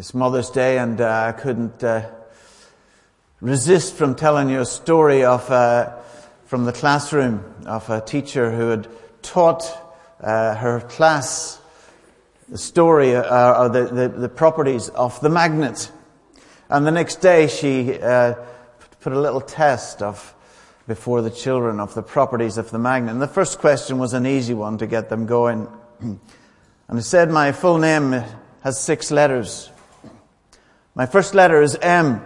It's Mother's Day, and uh, I couldn't uh, resist from telling you a story of uh, from the classroom of a teacher who had taught uh, her class the story uh, or the, the, the, properties of the magnet. And the next day, she put a little test of before the children of the properties of the magnet. And the first question was an easy one to get them going. And it said, My full name has six letters. My first letter is M.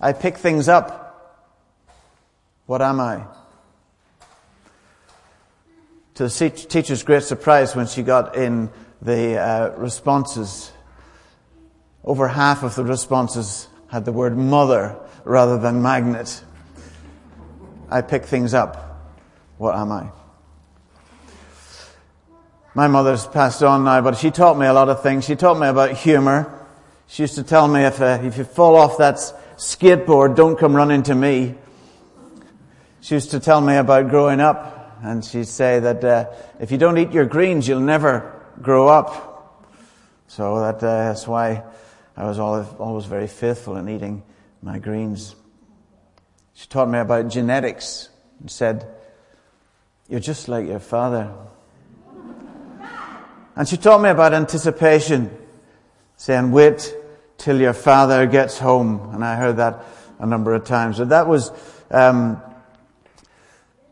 I pick things up. What am I? To the teacher's great surprise when she got in the uh, responses, over half of the responses had the word mother rather than magnet. I pick things up. What am I? My mother's passed on now, but she taught me a lot of things. She taught me about humor. She used to tell me if, uh, if you fall off that skateboard, don't come running to me. She used to tell me about growing up, and she'd say that uh, if you don't eat your greens, you'll never grow up. So that, uh, that's why I was always, always very faithful in eating my greens. She taught me about genetics and said, You're just like your father. And she taught me about anticipation, saying, wait till your father gets home. And I heard that a number of times. But that was um,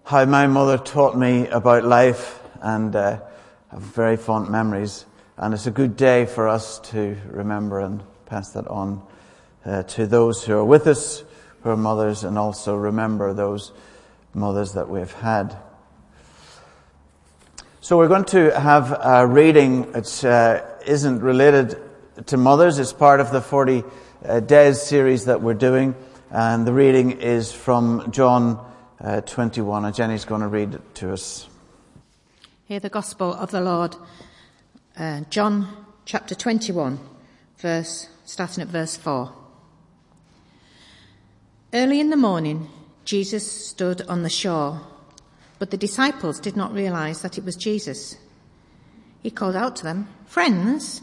how my mother taught me about life, and uh, very fond memories. And it's a good day for us to remember and pass that on uh, to those who are with us, who are mothers, and also remember those mothers that we've had. So we're going to have a reading that uh, isn't related to mothers. It's part of the 40 uh, days series that we're doing. And the reading is from John uh, 21. And Jenny's going to read it to us. Hear the gospel of the Lord. Uh, John chapter 21, verse, starting at verse 4. Early in the morning, Jesus stood on the shore but the disciples did not realize that it was Jesus. He called out to them, Friends,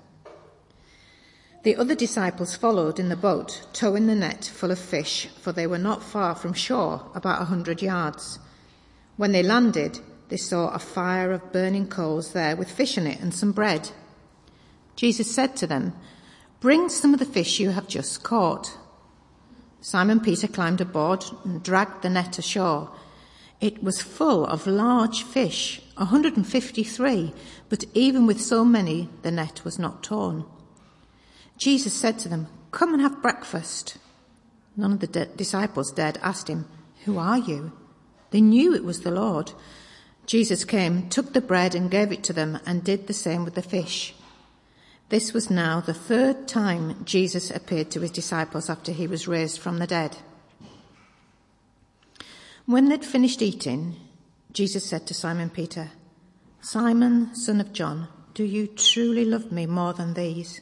The other disciples followed in the boat, towing the net full of fish, for they were not far from shore, about a hundred yards. When they landed, they saw a fire of burning coals there with fish in it and some bread. Jesus said to them, Bring some of the fish you have just caught. Simon Peter climbed aboard and dragged the net ashore. It was full of large fish, 153, but even with so many, the net was not torn. Jesus said to them, Come and have breakfast. None of the de- disciples dared ask him, Who are you? They knew it was the Lord. Jesus came, took the bread and gave it to them, and did the same with the fish. This was now the third time Jesus appeared to his disciples after he was raised from the dead. When they'd finished eating, Jesus said to Simon Peter, Simon, son of John, do you truly love me more than these?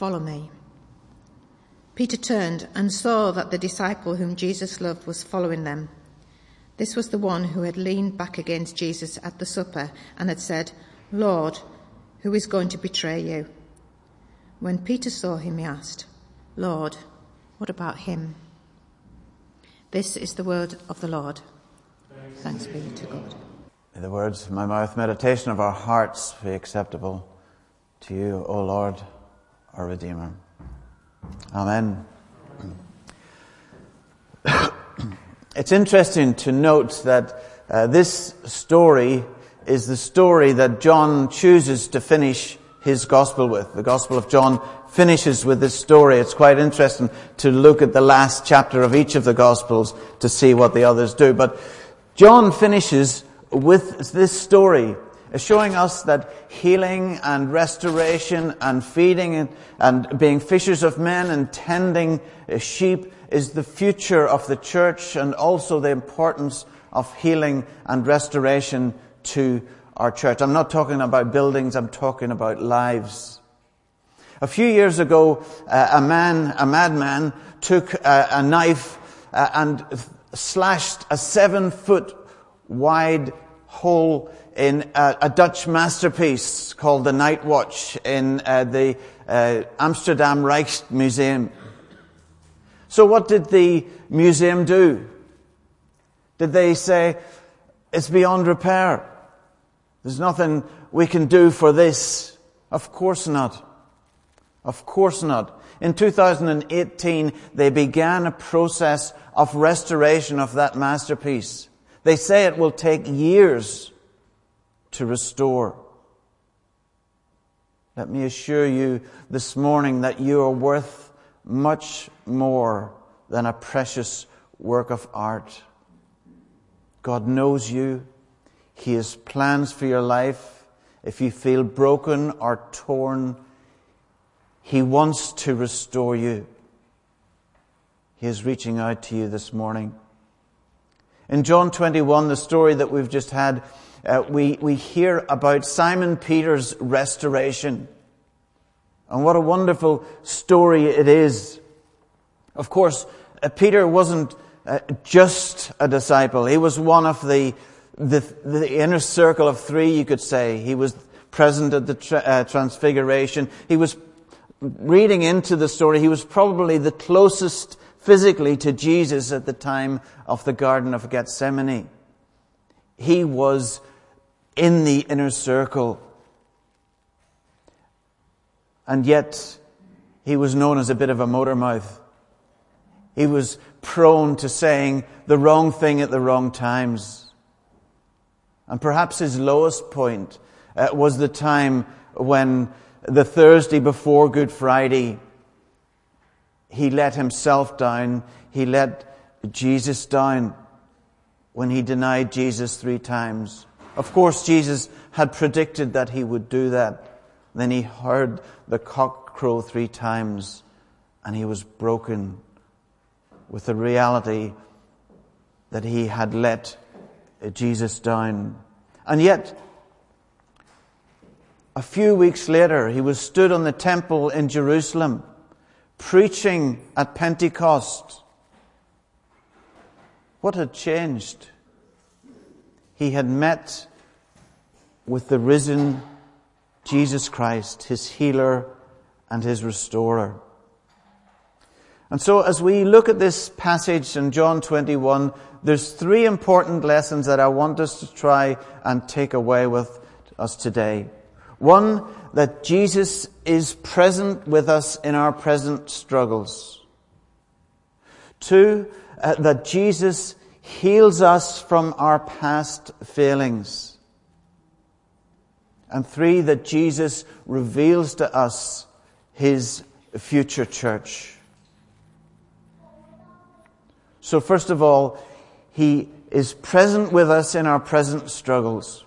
Follow me. Peter turned and saw that the disciple whom Jesus loved was following them. This was the one who had leaned back against Jesus at the supper and had said, Lord, who is going to betray you? When Peter saw him, he asked, Lord, what about him? This is the word of the Lord. Thanks be to God. May the words of my mouth, meditation of our hearts be acceptable to you, O Lord, our Redeemer. Amen. it's interesting to note that uh, this story is the story that John chooses to finish his gospel with. The gospel of John finishes with this story. It's quite interesting to look at the last chapter of each of the gospels to see what the others do. But John finishes with this story showing us that healing and restoration and feeding and, being fishers of men and tending sheep is the future of the church and also the importance of healing and restoration to our church. I'm not talking about buildings, I'm talking about lives. A few years ago, uh, a man, a madman, took a, a knife uh, and slashed a seven foot wide hole in a, a, Dutch masterpiece called the Night Watch in uh, the uh, Amsterdam Rijksmuseum. So what did the museum do? Did they say, it's beyond repair? There's nothing we can do for this. Of course not. Of course not. In 2018, they began a process of restoration of that masterpiece. They say it will take years to restore. Let me assure you this morning that you are worth much more than a precious work of art. God knows you. He has plans for your life. If you feel broken or torn, He wants to restore you. He is reaching out to you this morning. In John 21, the story that we've just had, uh, we, we hear about Simon Peter's restoration. And what a wonderful story it is. Of course, uh, Peter wasn't uh, just a disciple. He was one of the the, the inner circle of three, you could say. He was present at the tra- uh, transfiguration. He was reading into the story. He was probably the closest physically to Jesus at the time of the Garden of Gethsemane. He was in the inner circle. And yet, he was known as a bit of a motor mouth. He was prone to saying the wrong thing at the wrong times. And perhaps his lowest point uh, was the time when the Thursday before Good Friday, he let himself down. He let Jesus down when he denied Jesus three times. Of course, Jesus had predicted that he would do that. Then he heard the cock crow three times and he was broken with the reality that he had let Jesus down. And yet, a few weeks later, he was stood on the temple in Jerusalem, preaching at Pentecost. What had changed? He had met with the risen Jesus Christ, his healer and his restorer. And so as we look at this passage in John 21, there's three important lessons that I want us to try and take away with us today. One, that Jesus is present with us in our present struggles. Two, uh, that Jesus heals us from our past failings. And three, that Jesus reveals to us his future church. So first of all, He is present with us in our present struggles.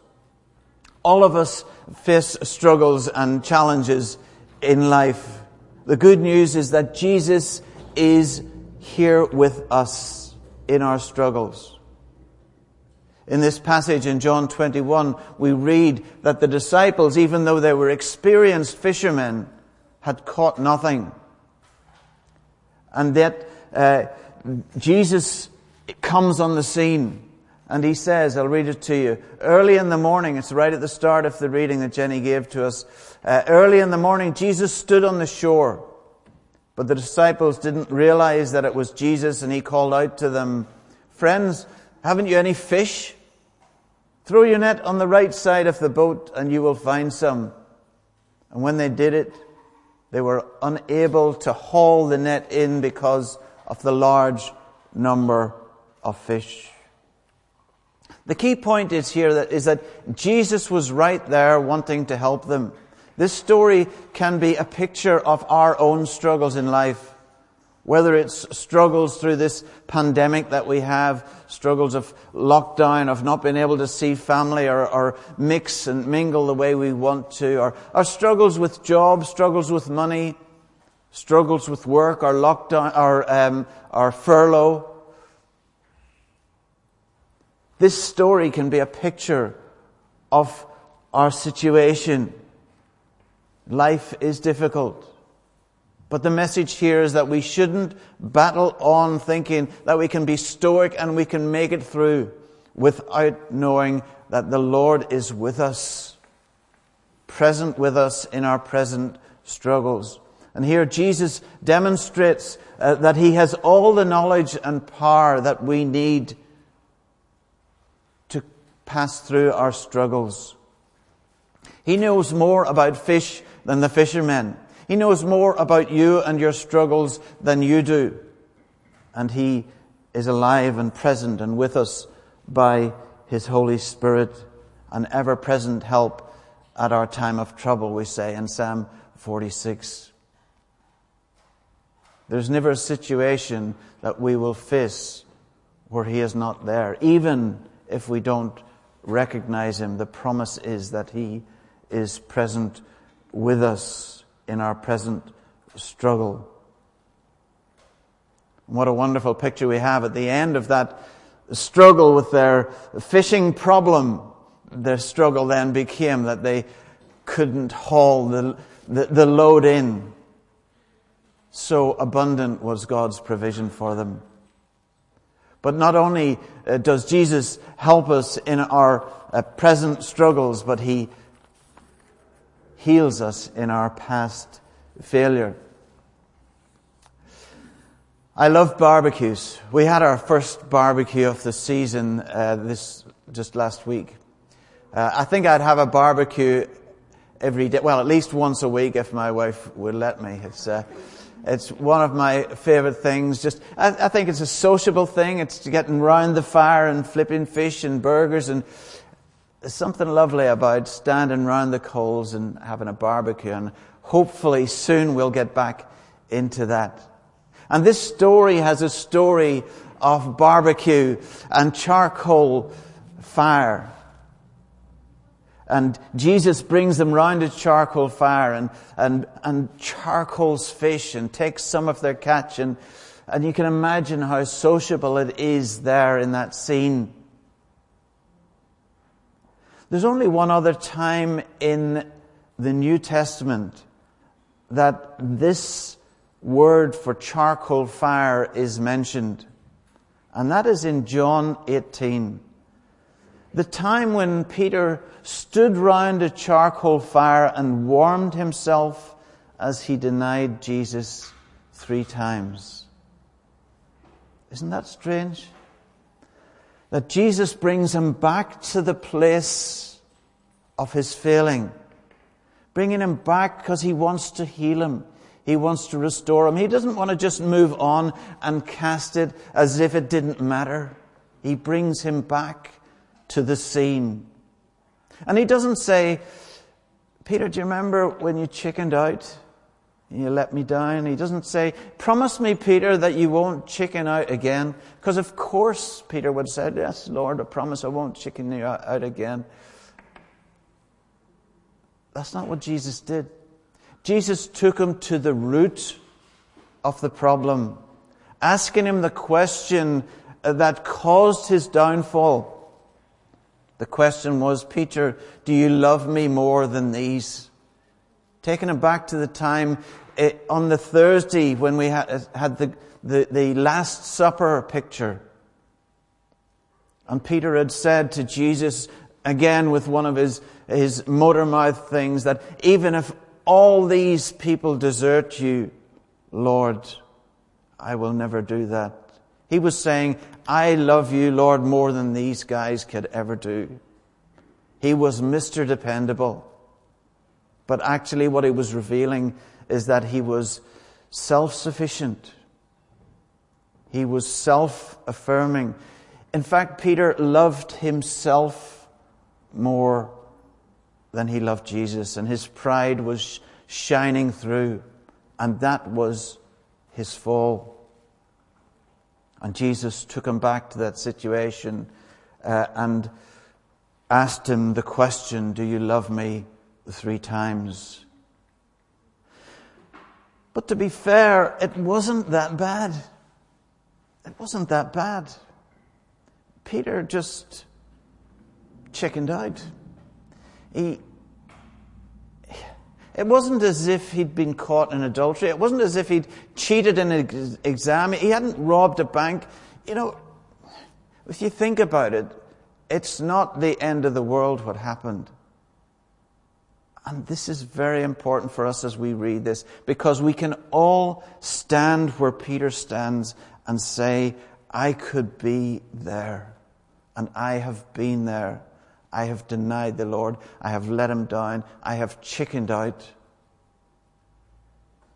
All of us face struggles and challenges in life. The good news is that Jesus is here with us in our struggles. In this passage in John 21, we read that the disciples, even though they were experienced fishermen, had caught nothing. And yet, uh, Jesus comes on the scene. And he says, I'll read it to you. Early in the morning, it's right at the start of the reading that Jenny gave to us. Uh, early in the morning, Jesus stood on the shore. But the disciples didn't realize that it was Jesus and he called out to them, Friends, haven't you any fish? Throw your net on the right side of the boat and you will find some. And when they did it, they were unable to haul the net in because of the large number of fish. The key point is here that is that Jesus was right there wanting to help them. This story can be a picture of our own struggles in life. Whether it's struggles through this pandemic that we have, struggles of lockdown, of not being able to see family or, or mix and mingle the way we want to, or our struggles with jobs, struggles with money, struggles with work, our lockdown, our, um, our furlough, this story can be a picture of our situation. Life is difficult. But the message here is that we shouldn't battle on thinking that we can be stoic and we can make it through without knowing that the Lord is with us, present with us in our present struggles. And here Jesus demonstrates uh, that he has all the knowledge and power that we need to pass through our struggles. He knows more about fish than the fishermen. He knows more about you and your struggles than you do. And He is alive and present and with us by His Holy Spirit, an ever present help at our time of trouble, we say in Psalm 46. There's never a situation that we will face where He is not there, even if we don't recognize Him, the promise is that He is present with us in our present struggle. What a wonderful picture we have at the end of that struggle with their fishing problem. Their struggle then became that they couldn't haul the, the, the load in. So abundant was God's provision for them. But not only uh, does Jesus help us in our uh, present struggles, but He heals us in our past failure. I love barbecues. We had our first barbecue of the season uh, this just last week. Uh, I think I'd have a barbecue every day, well, at least once a week if my wife would let me. It's uh, it's one of my favorite things. Just, I, I, think it's a sociable thing. It's getting round the fire and flipping fish and burgers and there's something lovely about standing round the coals and having a barbecue and hopefully soon we'll get back into that. And this story has a story of barbecue and charcoal fire. And Jesus brings them round a charcoal fire and, and, and charcoals fish and takes some of their catch. And, and you can imagine how sociable it is there in that scene. There's only one other time in the New Testament that this word for charcoal fire is mentioned. And that is in John 18 the time when Peter stood round a charcoal fire and warmed himself as he denied Jesus three times. Isn't that strange? That Jesus brings him back to the place of his failing, bringing him back because he wants to heal him. He wants to restore him. He doesn't want to just move on and cast it as if it didn't matter. He brings him back to the scene. And he doesn't say, Peter, do you remember when you chickened out? You let me down. He doesn't say, Promise me, Peter, that you won't chicken out again. Because of course, Peter would have said, Yes, Lord, I promise I won't chicken you out again. That's not what Jesus did. Jesus took him to the root of the problem, asking him the question uh, that caused his downfall. The question was, Peter, do you love me more than these? Taking him back to the time it, eh, on the Thursday when we had, had the, the, the Last Supper picture. And Peter had said to Jesus, again with one of his, his motor mouth things, that even if all these people desert you, Lord, I will never do that. He was saying, I love you, Lord, more than these guys could ever do. He was Mr. Dependable. But actually, what he was revealing is that he was self sufficient. He was self affirming. In fact, Peter loved himself more than he loved Jesus, and his pride was shining through, and that was his fall. And Jesus took him back to that situation uh, and asked him the question, Do you love me? Three times. But to be fair, it wasn't that bad. It wasn't that bad. Peter just chickened out. He, it wasn't as if he'd been caught in adultery. It wasn't as if he'd cheated in an exam. He hadn't robbed a bank. You know, if you think about it, it's not the end of the world what happened. And this is very important for us as we read this because we can all stand where Peter stands and say, I could be there. And I have been there. I have denied the Lord. I have let him down. I have chickened out.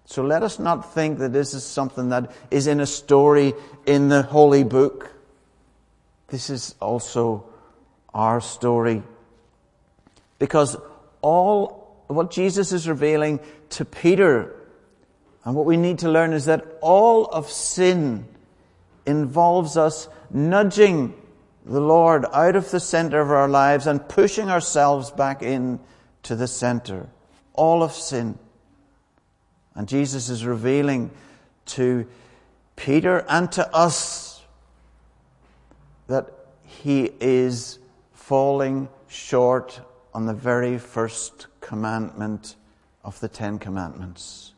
So let us not think that this is something that is in a story in the holy book. This is also our story. Because all what Jesus is revealing to Peter and what we need to learn is that all of sin involves us nudging the Lord out of the center of our lives and pushing ourselves back in to the center. All of sin. And Jesus is revealing to Peter and to us that he is falling short on the very first commandment of the Ten Commandments.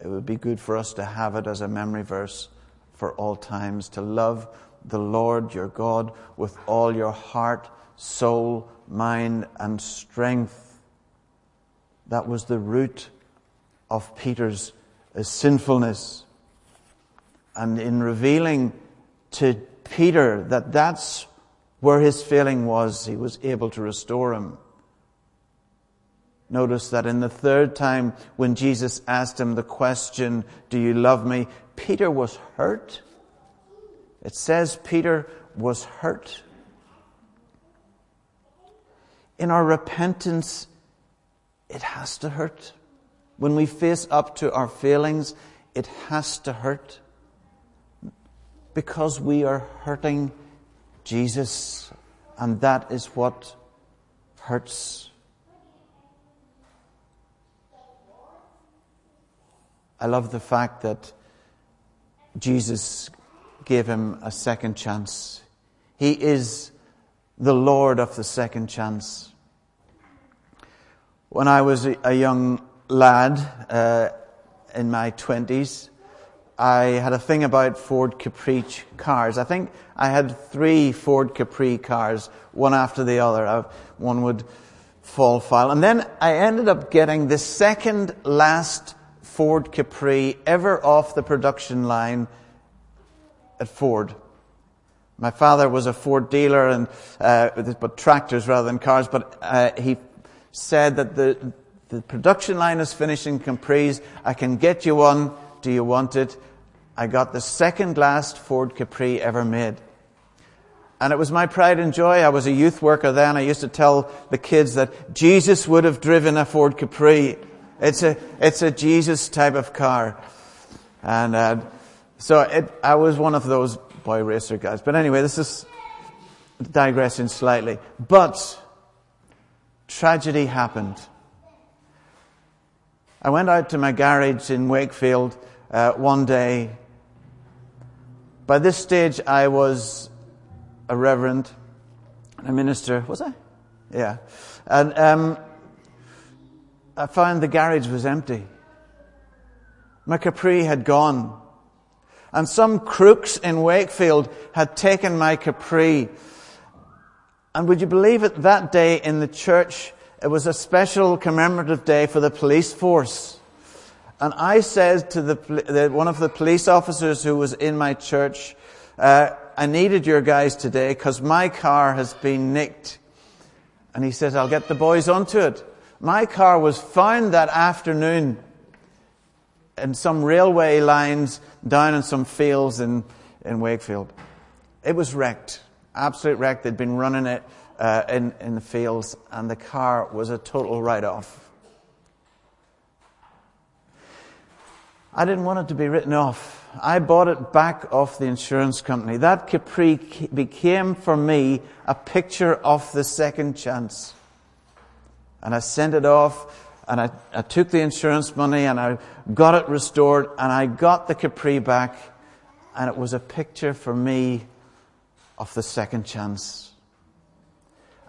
It would be good for us to have it as a memory verse for all times to love the Lord your God with all your heart, soul, mind, and strength. That was the root of Peter's uh, sinfulness. And in revealing to Peter that that's where his failing was, he was able to restore him. Notice that in the third time when Jesus asked him the question, Do you love me? Peter was hurt. It says Peter was hurt. In our repentance, it has to hurt. When we face up to our failings, it has to hurt. Because we are hurting Jesus, and that is what hurts. I love the fact that Jesus gave him a second chance. He is the Lord of the second chance. When I was a young lad uh, in my 20s, I had a thing about Ford Capri cars. I think I had three Ford Capri cars, one after the other. I, one would fall foul. And then I ended up getting the second last Ford Capri ever off the production line at Ford. My father was a Ford dealer and, uh, but tractors rather than cars, but, uh, he said that the, the production line is finishing Capris. I can get you one. Do you want it? I got the second last Ford Capri ever made. And it was my pride and joy. I was a youth worker then. I used to tell the kids that Jesus would have driven a Ford Capri. It's a, it's a Jesus type of car. And, uh, so it, I was one of those boy racer guys. But anyway, this is digressing slightly. But tragedy happened. I went out to my garage in Wakefield uh, one day. By this stage, I was a reverend, a minister. Was I? Yeah. And um, I found the garage was empty. My Capri had gone. And some crooks in Wakefield had taken my Capri. And would you believe it, that day in the church, it was a special commemorative day for the police force. And I said to the, the one of the police officers who was in my church, uh, I needed your guys today because my car has been nicked. And he says, I'll get the boys onto it. My car was found that afternoon in some railway lines down in some fields in, in Wakefield. It was wrecked. Absolute wreck. They'd been running it uh, in, in the fields, and the car was a total write off. I didn't want it to be written off. I bought it back off the insurance company. That Capri became for me a picture of the second chance. And I sent it off and I, I took the insurance money and I got it restored and I got the Capri back and it was a picture for me of the second chance.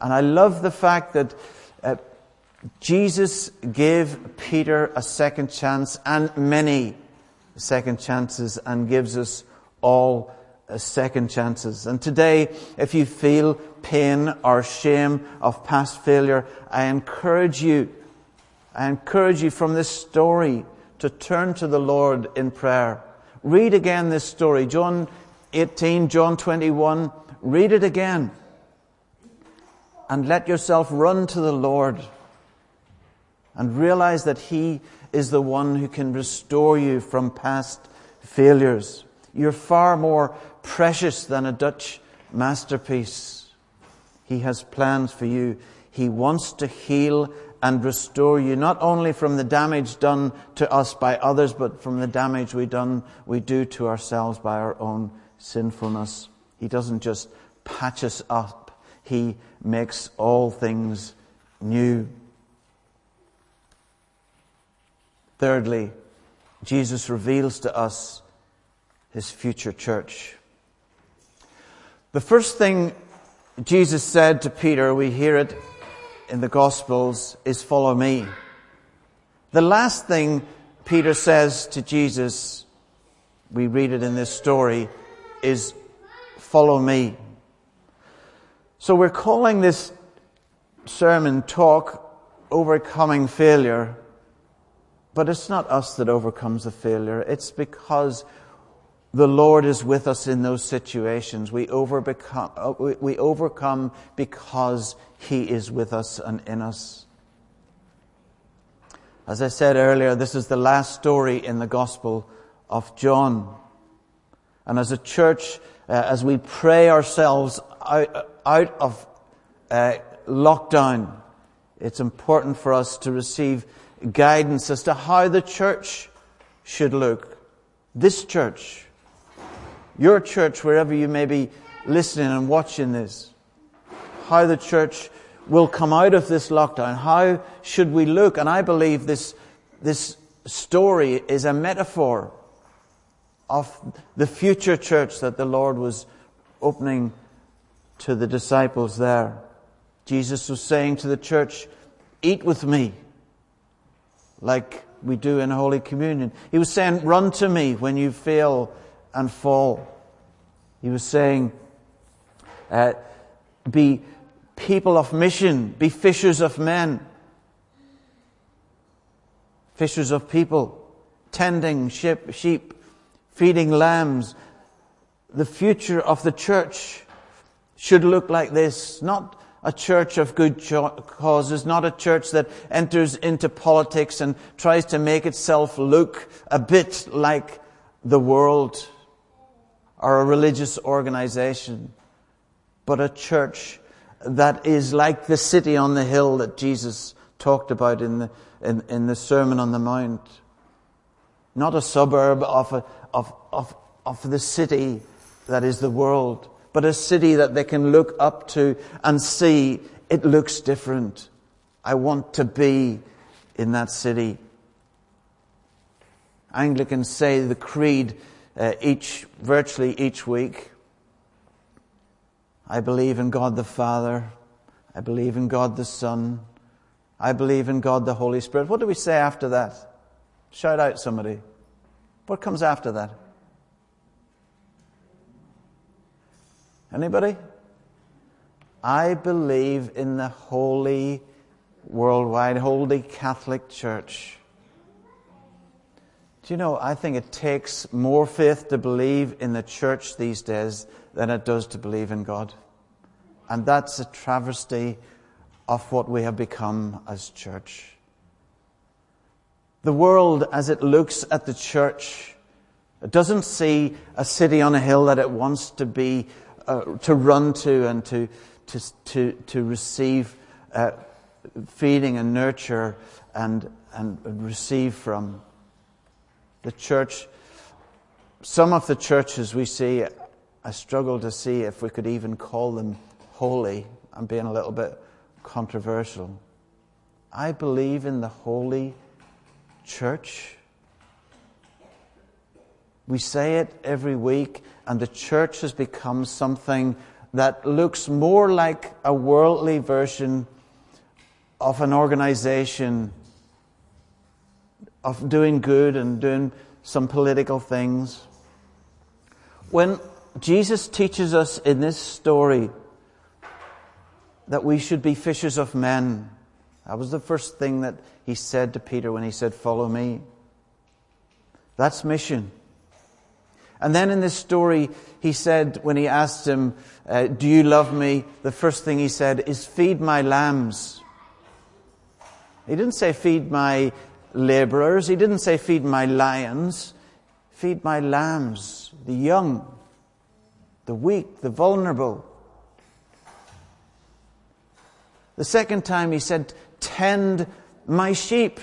And I love the fact that uh, Jesus gave Peter a second chance and many second chances and gives us all second chances. And today, if you feel pain or shame of past failure, I encourage you, I encourage you from this story to turn to the Lord in prayer. Read again this story, John 18, John 21. Read it again. And let yourself run to the Lord and realize that He is the one who can restore you from past failures. You're far more precious than a Dutch masterpiece. He has plans for you. He wants to heal and restore you, not only from the damage done to us by others, but from the damage we, done, we do to ourselves by our own sinfulness. He doesn't just patch us up, He makes all things new. Thirdly, Jesus reveals to us his future church. The first thing Jesus said to Peter, we hear it in the Gospels, is follow me. The last thing Peter says to Jesus, we read it in this story, is follow me. So we're calling this sermon talk overcoming failure but it's not us that overcomes the failure. It's because the Lord is with us in those situations. We, overbecome, uh, we overcome because He is with us and in us. As I said earlier, this is the last story in the Gospel of John. And as a church, uh, as we pray ourselves out, out of uh, lockdown, it's important for us to receive guidance as to how the church should look. This church, your church, wherever you may be listening and watching this, how the church will come out of this lockdown. How should we look? And I believe this, this story is a metaphor of the future church that the Lord was opening to the disciples there. Jesus was saying to the church, Eat with me like we do in Holy Communion. He was saying, Run to me when you fail and fall. He was saying, uh, Be people of mission, be fishers of men, fishers of people, tending sheep, sheep feeding lambs. The future of the church should look like this, not a church of good causes, not a church that enters into politics and tries to make itself look a bit like the world or a religious organization, but a church that is like the city on the hill that Jesus talked about in the, in, in the Sermon on the Mount. Not a suburb of, a, of, of, of the city that is the world but a city that they can look up to and see it looks different. I want to be in that city. Anglicans say the creed uh, each, virtually each week. I believe in God the Father. I believe in God the Son. I believe in God the Holy Spirit. What do we say after that? Shout out somebody. What comes after that? Anybody? I believe in the holy, worldwide, holy Catholic Church. Do you know, I think it takes more faith to believe in the church these days than it does to believe in God. And that's a travesty of what we have become as church. The world, as it looks at the church, it doesn't see a city on a hill that it wants to be, uh, to run to and to, to, to, to receive uh, feeding and nurture and, and receive from. The church, some of the churches we see, I struggle to see if we could even call them holy. I'm being a little bit controversial. I believe in the holy church. We say it every week, and the church has become something that looks more like a worldly version of an organization of doing good and doing some political things. When Jesus teaches us in this story that we should be fishers of men, that was the first thing that he said to Peter when he said, Follow me. That's mission. And then in this story, he said, when he asked him, uh, Do you love me? The first thing he said is, Feed my lambs. He didn't say, Feed my laborers. He didn't say, Feed my lions. Feed my lambs, the young, the weak, the vulnerable. The second time he said, Tend my sheep.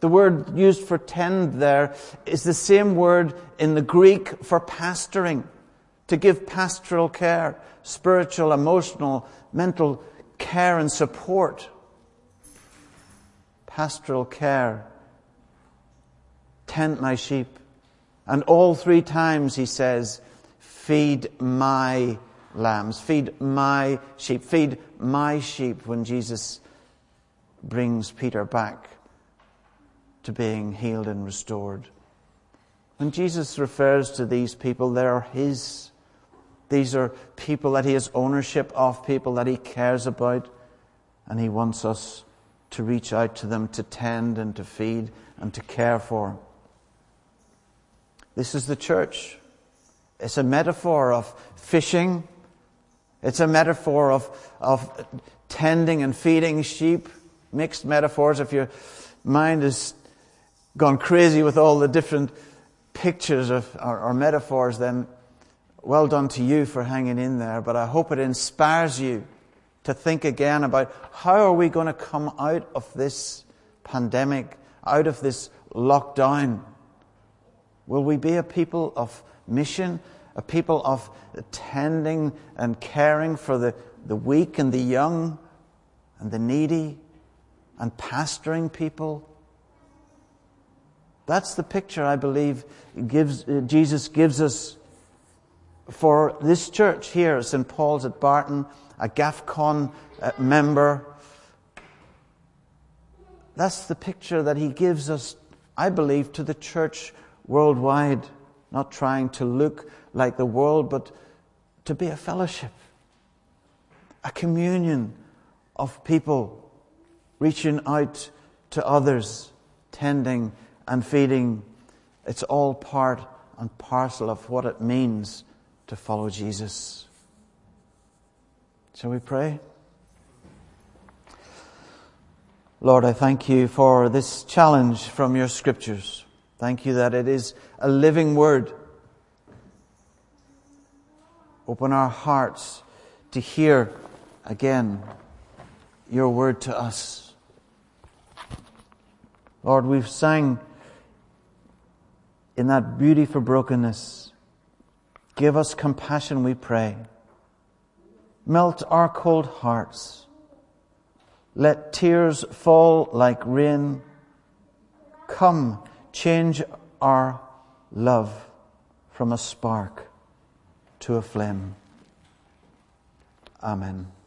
The word used for tend there is the same word in the Greek for pastoring, to give pastoral care, spiritual, emotional, mental care and support. Pastoral care. Tend my sheep. And all three times he says, Feed my lambs, feed my sheep, feed my sheep when Jesus brings Peter back to being healed and restored. When Jesus refers to these people, they are His. These are people that He has ownership of, people that He cares about, and He wants us to reach out to them, to tend and to feed and to care for. This is the church. It's a metaphor of fishing. It's a metaphor of, of tending and feeding sheep mixed metaphors. If your mind has gone crazy with all the different pictures of, or, or metaphors, then well done to you for hanging in there. But I hope it inspires you to think again about how are we going to come out of this pandemic, out of this lockdown? Will we be a people of mission, a people of tending and caring for the, the weak and the young and the needy? and pastoring people. That's the picture I believe gives, Jesus gives us for this church here, St. Paul's at Barton, a GAFCON uh, member. That's the picture that he gives us, I believe, to the church worldwide. Not trying to look like the world, but to be a fellowship, a communion of people reaching out to others, tending and feeding. It's all part and parcel of what it means to follow Jesus. Shall we pray? Lord, I thank you for this challenge from your scriptures. Thank you that it is a living word. Open our hearts to hear again your word to us. Lord, we've sang in that beauty for brokenness. Give us compassion, we pray. Melt our cold hearts. Let tears fall like rain. Come, change our love from a spark to a flame. Amen.